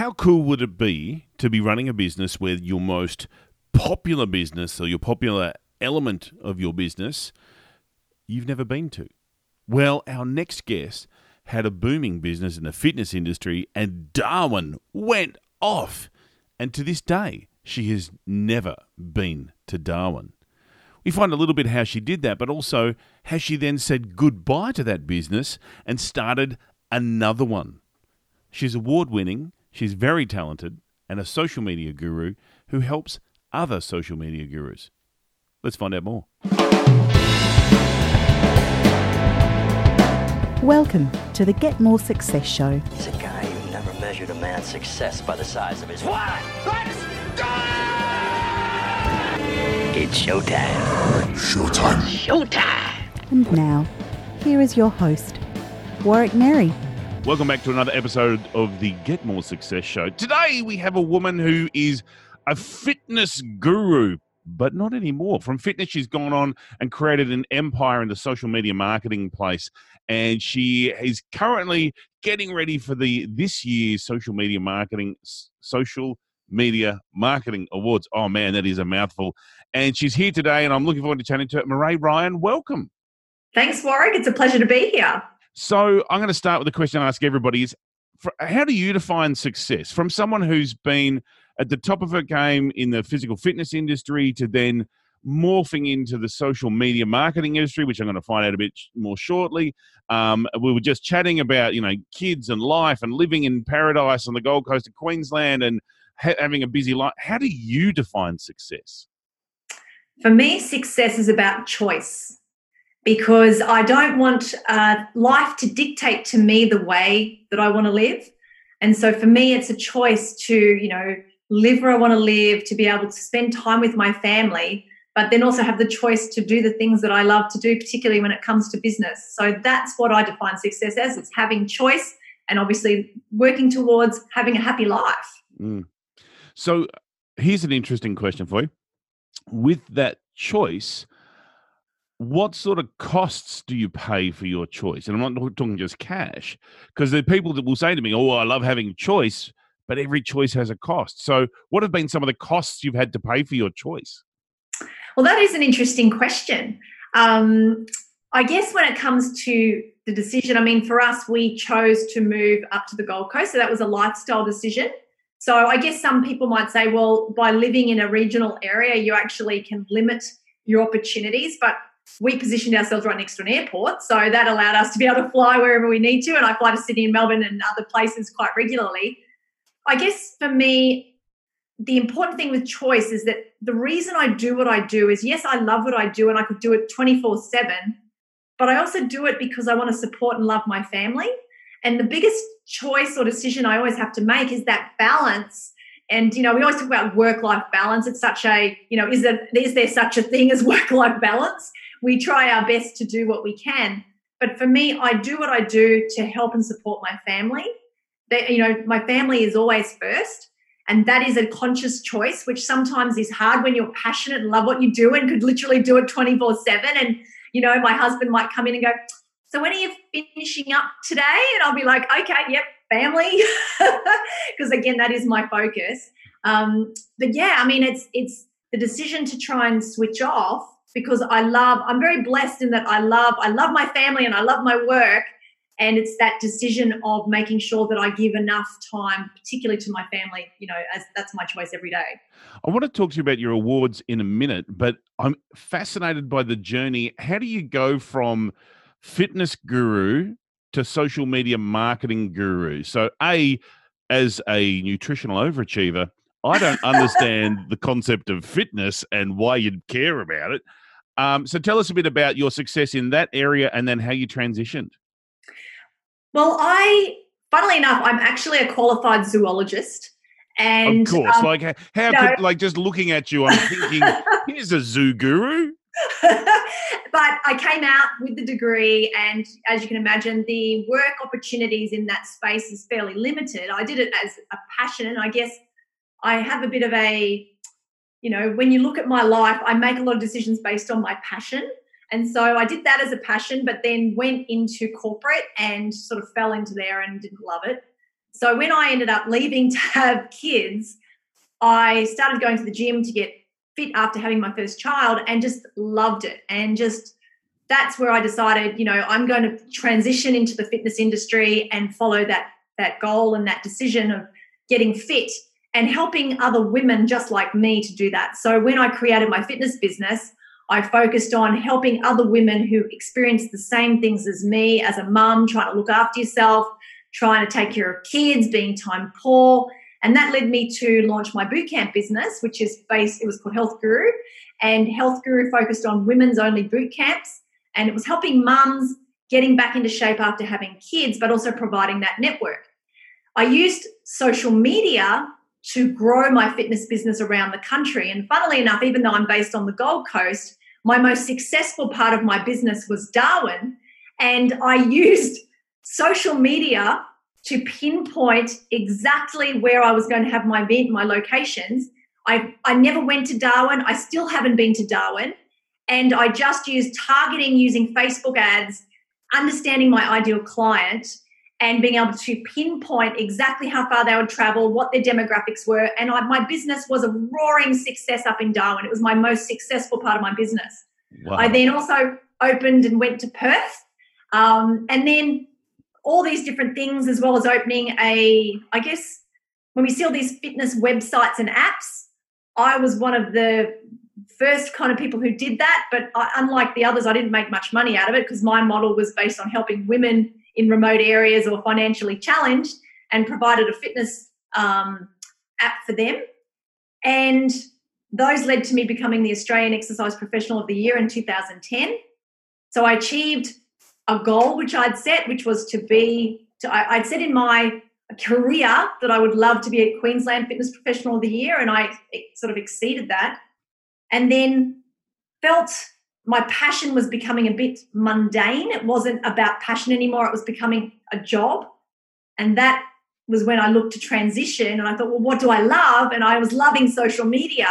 How cool would it be to be running a business where your most popular business or your popular element of your business you've never been to? Well, our next guest had a booming business in the fitness industry and Darwin went off. And to this day, she has never been to Darwin. We find a little bit how she did that, but also how she then said goodbye to that business and started another one. She's award winning She's very talented and a social media guru who helps other social media gurus. Let's find out more. Welcome to the Get More Success Show. He's a guy who never measured a man's success by the size of his what? Let's go! It's showtime. Showtime. Showtime. And now, here is your host, Warwick Merry. Welcome back to another episode of the Get More Success Show. Today we have a woman who is a fitness guru, but not anymore. From fitness, she's gone on and created an empire in the social media marketing place, and she is currently getting ready for the this year's social media marketing social media marketing awards. Oh man, that is a mouthful. And she's here today, and I'm looking forward to chatting to her. Marae Ryan, welcome. Thanks, Warwick. It's a pleasure to be here. So I'm going to start with the question I ask everybody: Is how do you define success from someone who's been at the top of her game in the physical fitness industry to then morphing into the social media marketing industry, which I'm going to find out a bit more shortly. Um, we were just chatting about you know kids and life and living in paradise on the Gold Coast of Queensland and ha- having a busy life. How do you define success? For me, success is about choice because I don't want uh, life to dictate to me the way that I want to live. And so for me, it's a choice to, you know, live where I want to live, to be able to spend time with my family, but then also have the choice to do the things that I love to do, particularly when it comes to business. So that's what I define success as it's having choice and obviously working towards having a happy life. Mm. So here's an interesting question for you. With that choice, what sort of costs do you pay for your choice? And I'm not talking just cash, because there are people that will say to me, "Oh, I love having choice," but every choice has a cost. So, what have been some of the costs you've had to pay for your choice? Well, that is an interesting question. Um, I guess when it comes to the decision, I mean, for us, we chose to move up to the Gold Coast, so that was a lifestyle decision. So, I guess some people might say, well, by living in a regional area, you actually can limit your opportunities, but we positioned ourselves right next to an airport. So that allowed us to be able to fly wherever we need to. And I fly to Sydney and Melbourne and other places quite regularly. I guess for me, the important thing with choice is that the reason I do what I do is yes, I love what I do and I could do it 24 7, but I also do it because I want to support and love my family. And the biggest choice or decision I always have to make is that balance. And you know, we always talk about work-life balance. It's such a, you know, is there is there such a thing as work-life balance? We try our best to do what we can. But for me, I do what I do to help and support my family. That you know, my family is always first. And that is a conscious choice, which sometimes is hard when you're passionate and love what you do and could literally do it 24 7. And, you know, my husband might come in and go, So when are you finishing up today? And I'll be like, Okay, yep, family. Because again, that is my focus. Um, but yeah, I mean, it's, it's the decision to try and switch off because I love, I'm very blessed in that I love, I love my family and I love my work. And it's that decision of making sure that I give enough time, particularly to my family, you know, as that's my choice every day. I want to talk to you about your awards in a minute, but I'm fascinated by the journey. How do you go from fitness guru to social media marketing guru? So, A, as a nutritional overachiever, I don't understand the concept of fitness and why you'd care about it. Um, so tell us a bit about your success in that area and then how you transitioned. Well, I, funnily enough, I'm actually a qualified zoologist. And of course, um, like how, could, like just looking at you, I'm thinking, here's a zoo guru. but I came out with the degree, and as you can imagine, the work opportunities in that space is fairly limited. I did it as a passion, and I guess I have a bit of a you know, when you look at my life, I make a lot of decisions based on my passion. And so I did that as a passion, but then went into corporate and sort of fell into there and didn't love it. So when I ended up leaving to have kids, I started going to the gym to get fit after having my first child and just loved it. And just that's where I decided, you know, I'm going to transition into the fitness industry and follow that that goal and that decision of getting fit and helping other women just like me to do that. So when I created my fitness business, I focused on helping other women who experience the same things as me as a mum, trying to look after yourself, trying to take care of kids, being time poor. And that led me to launch my bootcamp business, which is based, it was called Health Guru. And Health Guru focused on women's only boot camps. And it was helping mums getting back into shape after having kids, but also providing that network. I used social media to grow my fitness business around the country. And funnily enough, even though I'm based on the Gold Coast, my most successful part of my business was Darwin. And I used social media to pinpoint exactly where I was going to have my event, my locations. I, I never went to Darwin. I still haven't been to Darwin. And I just used targeting using Facebook ads, understanding my ideal client, and being able to pinpoint exactly how far they would travel, what their demographics were. And I, my business was a roaring success up in Darwin. It was my most successful part of my business. Wow. I then also opened and went to Perth. Um, and then all these different things, as well as opening a, I guess, when we see all these fitness websites and apps, I was one of the first kind of people who did that. But I, unlike the others, I didn't make much money out of it because my model was based on helping women in remote areas or financially challenged and provided a fitness um, app for them. And those led to me becoming the Australian Exercise Professional of the Year in 2010. So I achieved a goal which I'd set, which was to be, to, I, I'd set in my career that I would love to be a Queensland Fitness Professional of the Year, and I sort of exceeded that. And then felt my passion was becoming a bit mundane. It wasn't about passion anymore, it was becoming a job. And that was when I looked to transition and I thought, well, what do I love? And I was loving social media.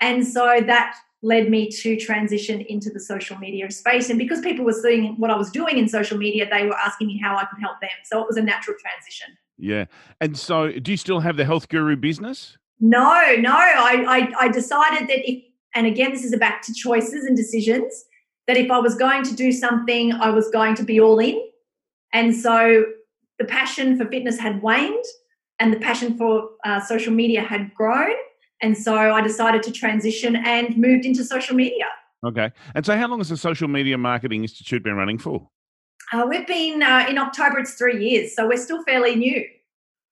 And so that led me to transition into the social media space. And because people were seeing what I was doing in social media, they were asking me how I could help them. So it was a natural transition. Yeah. And so do you still have the Health Guru business? No, no. I, I, I decided that if, and again, this is back to choices and decisions, that if I was going to do something, I was going to be all in. And so the passion for fitness had waned and the passion for uh, social media had grown. And so I decided to transition and moved into social media. Okay. And so, how long has the Social Media Marketing Institute been running for? Uh, we've been uh, in October, it's three years. So, we're still fairly new.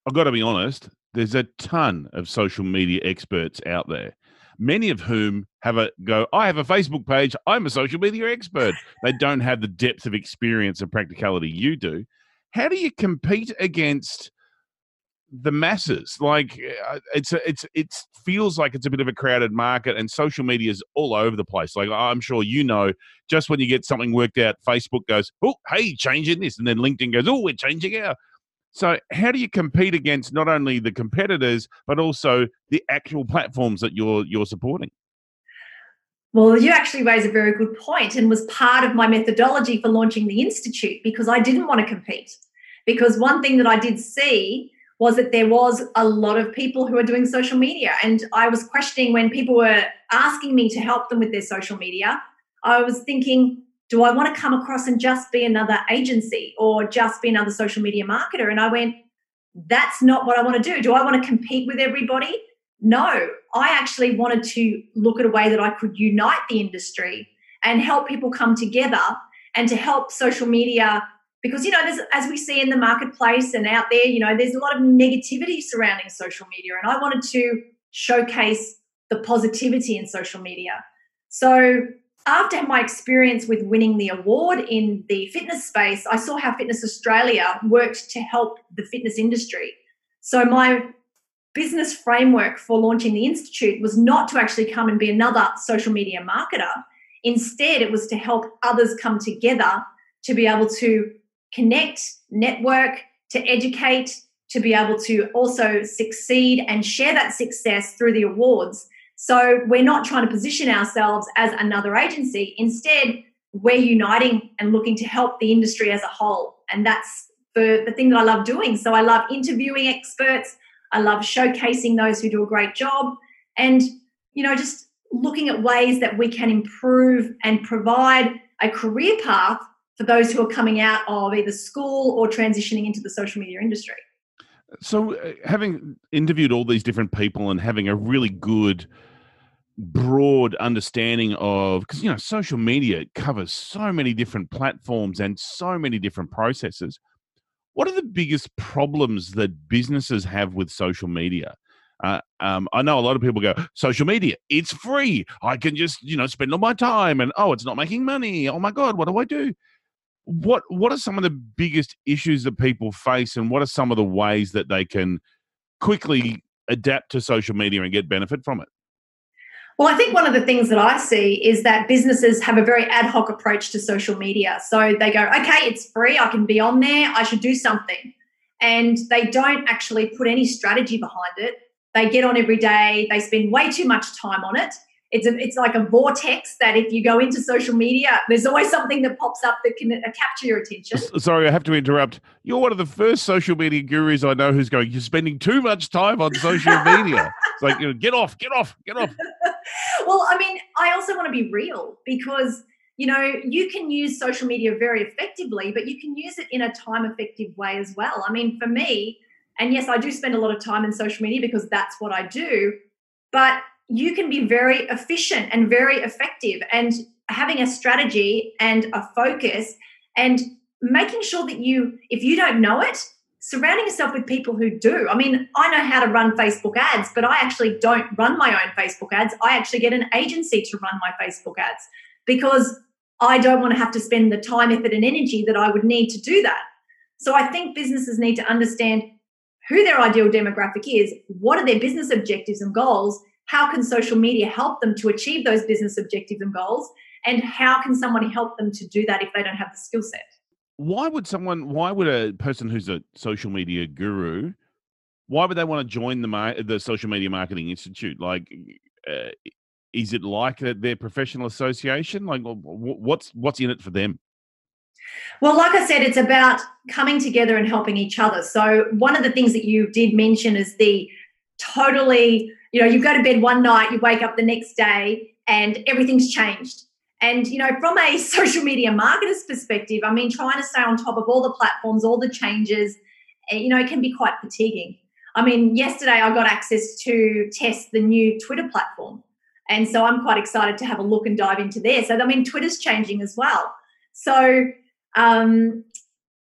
I've got to be honest, there's a ton of social media experts out there, many of whom have a go, I have a Facebook page, I'm a social media expert. they don't have the depth of experience and practicality you do. How do you compete against the masses. Like uh, it's it's it feels like it's a bit of a crowded market, and social media is all over the place. Like I'm sure you know, just when you get something worked out, Facebook goes, "Oh, hey, changing this," and then LinkedIn goes, "Oh, we're changing our." So how do you compete against not only the competitors but also the actual platforms that you're you're supporting? Well, you actually raise a very good point and was part of my methodology for launching the institute because I didn't want to compete. Because one thing that I did see was that there was a lot of people who are doing social media. And I was questioning when people were asking me to help them with their social media, I was thinking, do I want to come across and just be another agency or just be another social media marketer? And I went, that's not what I want to do. Do I want to compete with everybody? No, I actually wanted to look at a way that I could unite the industry and help people come together and to help social media because you know as we see in the marketplace and out there you know there's a lot of negativity surrounding social media and i wanted to showcase the positivity in social media so after my experience with winning the award in the fitness space i saw how fitness australia worked to help the fitness industry so my business framework for launching the institute was not to actually come and be another social media marketer instead it was to help others come together to be able to connect, network, to educate, to be able to also succeed and share that success through the awards. So we're not trying to position ourselves as another agency. Instead, we're uniting and looking to help the industry as a whole. And that's the, the thing that I love doing. So I love interviewing experts. I love showcasing those who do a great job. And, you know, just looking at ways that we can improve and provide a career path for those who are coming out of either school or transitioning into the social media industry. So, uh, having interviewed all these different people and having a really good, broad understanding of, because, you know, social media covers so many different platforms and so many different processes. What are the biggest problems that businesses have with social media? Uh, um, I know a lot of people go, social media, it's free. I can just, you know, spend all my time and, oh, it's not making money. Oh my God, what do I do? What What are some of the biggest issues that people face and what are some of the ways that they can quickly adapt to social media and get benefit from it? Well, I think one of the things that I see is that businesses have a very ad hoc approach to social media. So they go, okay, it's free. I can be on there. I should do something. And they don't actually put any strategy behind it they get on every day. They spend way too much time on it. It's a, it's like a vortex that if you go into social media, there's always something that pops up that can uh, capture your attention. Sorry, I have to interrupt. You're one of the first social media gurus I know who's going. You're spending too much time on social media. it's like you know, get off, get off, get off. well, I mean, I also want to be real because you know you can use social media very effectively, but you can use it in a time effective way as well. I mean, for me, and yes, I do spend a lot of time in social media because that's what I do. But you can be very efficient and very effective and having a strategy and a focus and making sure that you, if you don't know it, surrounding yourself with people who do. I mean, I know how to run Facebook ads, but I actually don't run my own Facebook ads. I actually get an agency to run my Facebook ads because I don't want to have to spend the time, effort, and energy that I would need to do that. So I think businesses need to understand who their ideal demographic is, what are their business objectives and goals, how can social media help them to achieve those business objectives and goals, and how can someone help them to do that if they don't have the skill set? Why would someone, why would a person who's a social media guru, why would they want to join the the Social Media Marketing Institute? Like, uh, is it like their professional association? Like, what's what's in it for them? Well, like I said, it's about coming together and helping each other. So, one of the things that you did mention is the totally, you know, you go to bed one night, you wake up the next day, and everything's changed. And, you know, from a social media marketer's perspective, I mean, trying to stay on top of all the platforms, all the changes, eh, you know, it can be quite fatiguing. I mean, yesterday I got access to test the new Twitter platform. And so I'm quite excited to have a look and dive into there. So, I mean, Twitter's changing as well. So, um,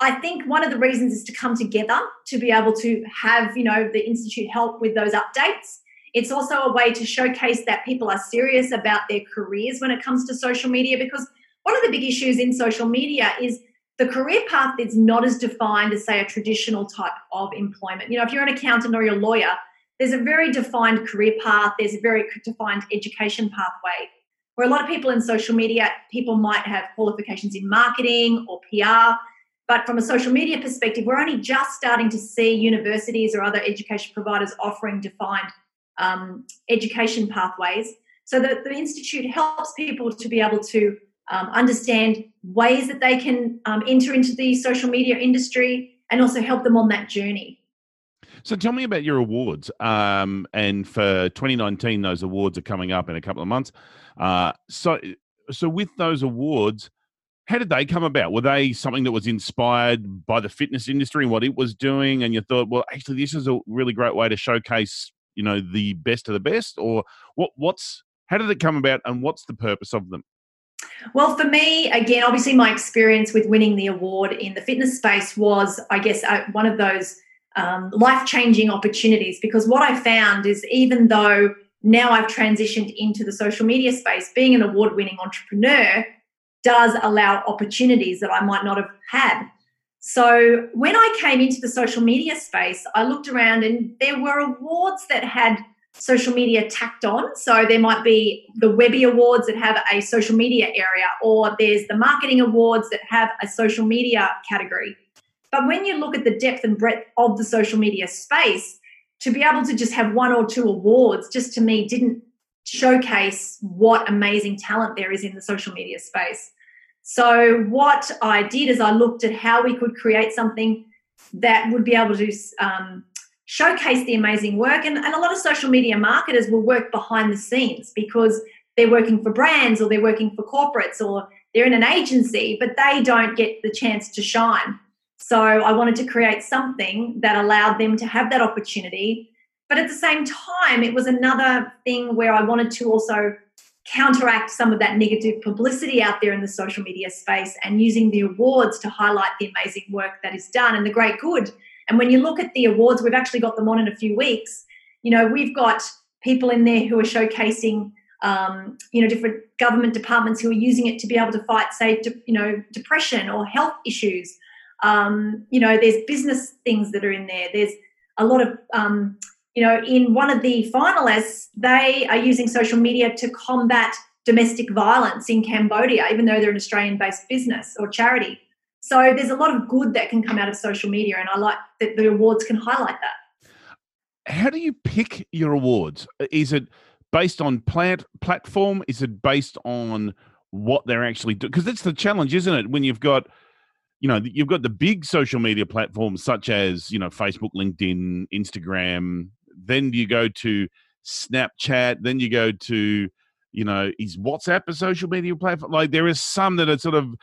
I think one of the reasons is to come together to be able to have, you know, the institute help with those updates. It's also a way to showcase that people are serious about their careers when it comes to social media because one of the big issues in social media is the career path is not as defined as say a traditional type of employment. You know, if you're an accountant or you're a lawyer, there's a very defined career path, there's a very defined education pathway. Where a lot of people in social media, people might have qualifications in marketing or PR, but from a social media perspective, we're only just starting to see universities or other education providers offering defined um, education pathways. So that the institute helps people to be able to um, understand ways that they can um, enter into the social media industry and also help them on that journey. So tell me about your awards. Um, and for 2019, those awards are coming up in a couple of months. Uh, so, so with those awards, how did they come about? Were they something that was inspired by the fitness industry and what it was doing, and you thought, well, actually, this is a really great way to showcase, you know, the best of the best, or what? What's how did it come about, and what's the purpose of them? Well, for me, again, obviously, my experience with winning the award in the fitness space was, I guess, uh, one of those um, life changing opportunities. Because what I found is, even though now I've transitioned into the social media space, being an award winning entrepreneur does allow opportunities that I might not have had. So when I came into the social media space, I looked around and there were awards that had social media tacked on. So there might be the Webby Awards that have a social media area, or there's the marketing awards that have a social media category. But when you look at the depth and breadth of the social media space, to be able to just have one or two awards just to me didn't showcase what amazing talent there is in the social media space. So, what I did is I looked at how we could create something that would be able to um, showcase the amazing work. And, and a lot of social media marketers will work behind the scenes because they're working for brands or they're working for corporates or they're in an agency, but they don't get the chance to shine. So I wanted to create something that allowed them to have that opportunity. But at the same time, it was another thing where I wanted to also counteract some of that negative publicity out there in the social media space and using the awards to highlight the amazing work that is done and the great good. And when you look at the awards, we've actually got them on in a few weeks. You know, we've got people in there who are showcasing, um, you know, different government departments who are using it to be able to fight, say, de- you know, depression or health issues. Um, you know, there's business things that are in there. There's a lot of um, you know, in one of the finalists, they are using social media to combat domestic violence in Cambodia, even though they're an Australian based business or charity. So there's a lot of good that can come out of social media, and I like that the awards can highlight that. How do you pick your awards? Is it based on plant platform? Is it based on what they're actually doing? Because that's the challenge, isn't it? When you've got you know you've got the big social media platforms such as you know facebook linkedin instagram then you go to Snapchat, then you go to you know, is WhatsApp a social media platform? Like there is some that are sort of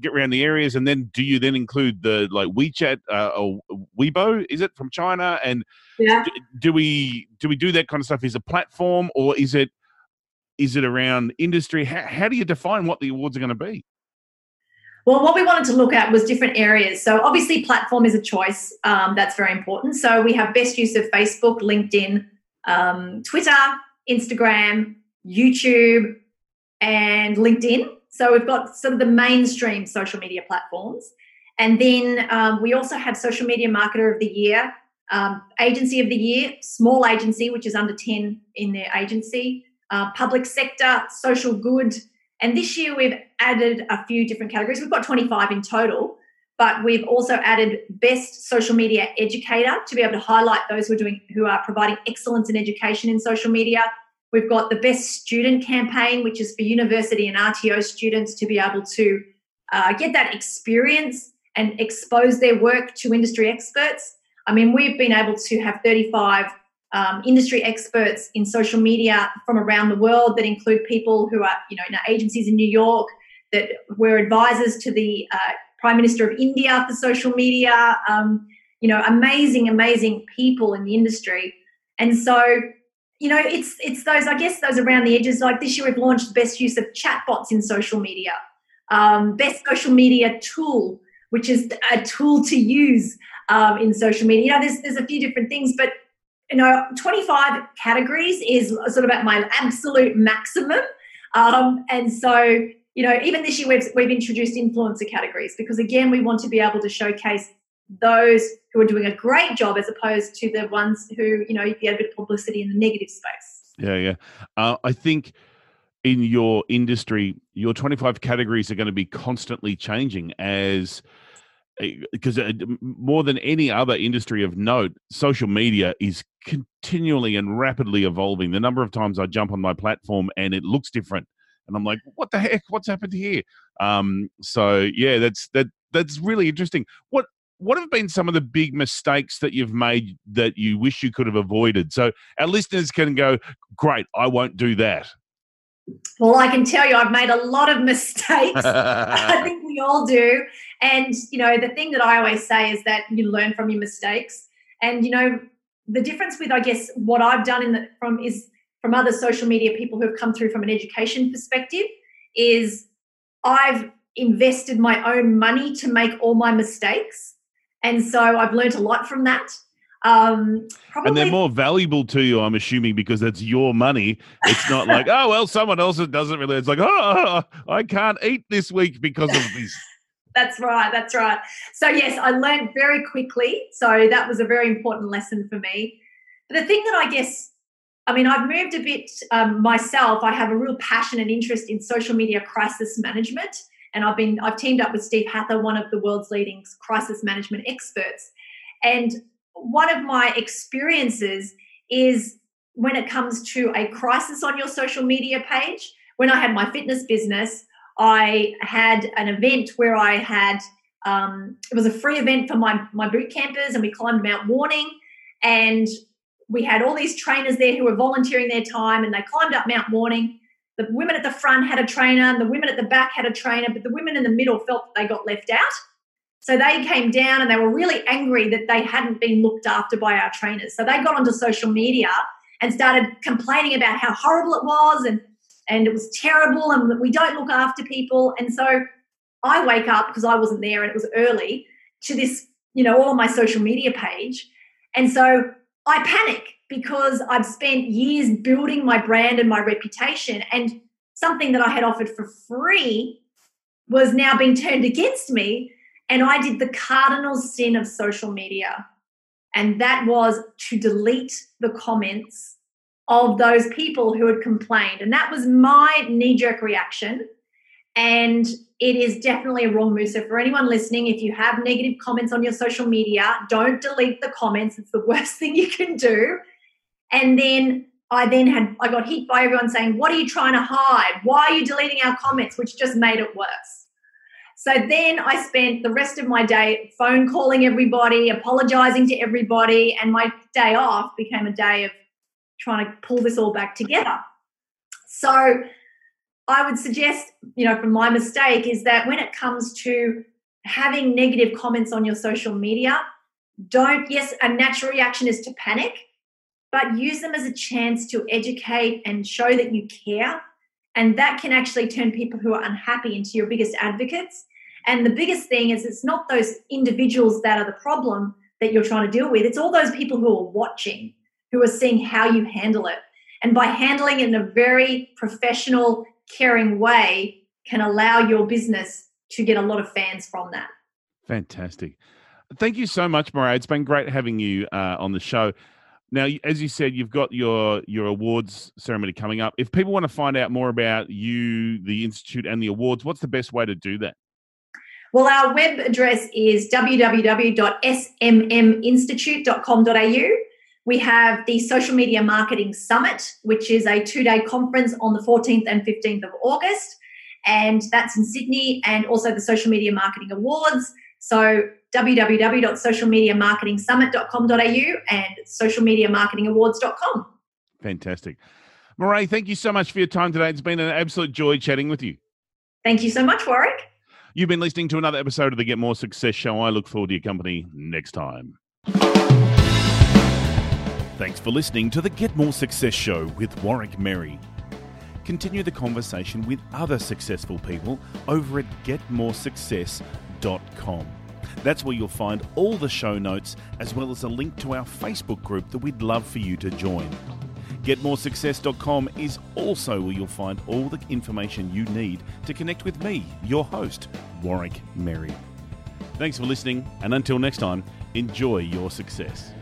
get around the areas, and then do you then include the like WeChat uh, or Weibo? Is it from China? And yeah. do, do, we do we do that kind of stuff? Is a platform or is it is it around industry? How, how do you define what the awards are going to be? Well, what we wanted to look at was different areas. So, obviously, platform is a choice. Um, that's very important. So, we have best use of Facebook, LinkedIn, um, Twitter, Instagram, YouTube, and LinkedIn. So, we've got sort of the mainstream social media platforms. And then um, we also have social media marketer of the year, um, agency of the year, small agency, which is under 10 in their agency, uh, public sector, social good and this year we've added a few different categories. We've got 25 in total, but we've also added best social media educator to be able to highlight those who are doing who are providing excellence in education in social media. We've got the best student campaign, which is for university and RTO students to be able to uh, get that experience and expose their work to industry experts. I mean, we've been able to have 35 um, industry experts in social media from around the world that include people who are, you know, in agencies in New York that were advisors to the uh, Prime Minister of India for social media. Um, you know, amazing, amazing people in the industry, and so you know, it's it's those I guess those around the edges. Like this year, we've launched best use of chatbots in social media, um, best social media tool, which is a tool to use um, in social media. You know, there's there's a few different things, but you know, 25 categories is sort of at my absolute maximum. Um, and so, you know, even this year we've, we've introduced influencer categories because, again, we want to be able to showcase those who are doing a great job as opposed to the ones who, you know, get a bit of publicity in the negative space. Yeah, yeah. Uh, I think in your industry, your 25 categories are going to be constantly changing as because uh, more than any other industry of note, social media is continually and rapidly evolving. The number of times I jump on my platform and it looks different, and I'm like, "What the heck? What's happened here?" Um, so yeah, that's that. That's really interesting. What what have been some of the big mistakes that you've made that you wish you could have avoided? So our listeners can go, "Great, I won't do that." Well, I can tell you, I've made a lot of mistakes. I think we all do. And, you know, the thing that I always say is that you learn from your mistakes. And, you know, the difference with, I guess, what I've done in the, from is from other social media people who have come through from an education perspective is I've invested my own money to make all my mistakes. And so I've learned a lot from that. Um, probably, and they're more valuable to you, I'm assuming, because it's your money. It's not like, oh, well, someone else doesn't really. It's like, oh, I can't eat this week because of this. that's right. That's right. So, yes, I learned very quickly. So, that was a very important lesson for me. But the thing that I guess, I mean, I've moved a bit um, myself. I have a real passion and interest in social media crisis management. And I've been, I've teamed up with Steve Hather, one of the world's leading crisis management experts. And one of my experiences is when it comes to a crisis on your social media page. When I had my fitness business, I had an event where I had um, it was a free event for my my boot campers, and we climbed Mount Warning, and we had all these trainers there who were volunteering their time, and they climbed up Mount Warning. The women at the front had a trainer, and the women at the back had a trainer, but the women in the middle felt they got left out. So they came down and they were really angry that they hadn't been looked after by our trainers. So they got onto social media and started complaining about how horrible it was and and it was terrible and that we don't look after people. And so I wake up because I wasn't there and it was early to this, you know, all my social media page. And so I panic because I've spent years building my brand and my reputation and something that I had offered for free was now being turned against me and I did the cardinal sin of social media. And that was to delete the comments of those people who had complained. And that was my knee jerk reaction. And it is definitely a wrong move. So, for anyone listening, if you have negative comments on your social media, don't delete the comments. It's the worst thing you can do. And then I then had, I got hit by everyone saying, What are you trying to hide? Why are you deleting our comments? Which just made it worse. So then I spent the rest of my day phone calling everybody, apologizing to everybody, and my day off became a day of trying to pull this all back together. So I would suggest, you know, from my mistake, is that when it comes to having negative comments on your social media, don't, yes, a natural reaction is to panic, but use them as a chance to educate and show that you care and that can actually turn people who are unhappy into your biggest advocates. And the biggest thing is it's not those individuals that are the problem that you're trying to deal with, it's all those people who are watching, who are seeing how you handle it. And by handling it in a very professional, caring way, can allow your business to get a lot of fans from that. Fantastic. Thank you so much, Mariah. It's been great having you uh, on the show. Now, as you said, you've got your your awards ceremony coming up. If people want to find out more about you, the institute, and the awards, what's the best way to do that? Well, our web address is www.smminstitute.com.au. We have the Social Media Marketing Summit, which is a two day conference on the 14th and 15th of August. And that's in Sydney, and also the Social Media Marketing Awards. So www.socialmediamarketingsummit.com.au and socialmediamarketingawards.com. Fantastic. Marae, thank you so much for your time today. It's been an absolute joy chatting with you. Thank you so much, Warwick. You've been listening to another episode of the Get More Success Show. I look forward to your company next time. Thanks for listening to the Get More Success Show with Warwick Merry. Continue the conversation with other successful people over at getmoresuccess.com. That's where you'll find all the show notes as well as a link to our Facebook group that we'd love for you to join. GetMoreSuccess.com is also where you'll find all the information you need to connect with me, your host, Warwick Merry. Thanks for listening, and until next time, enjoy your success.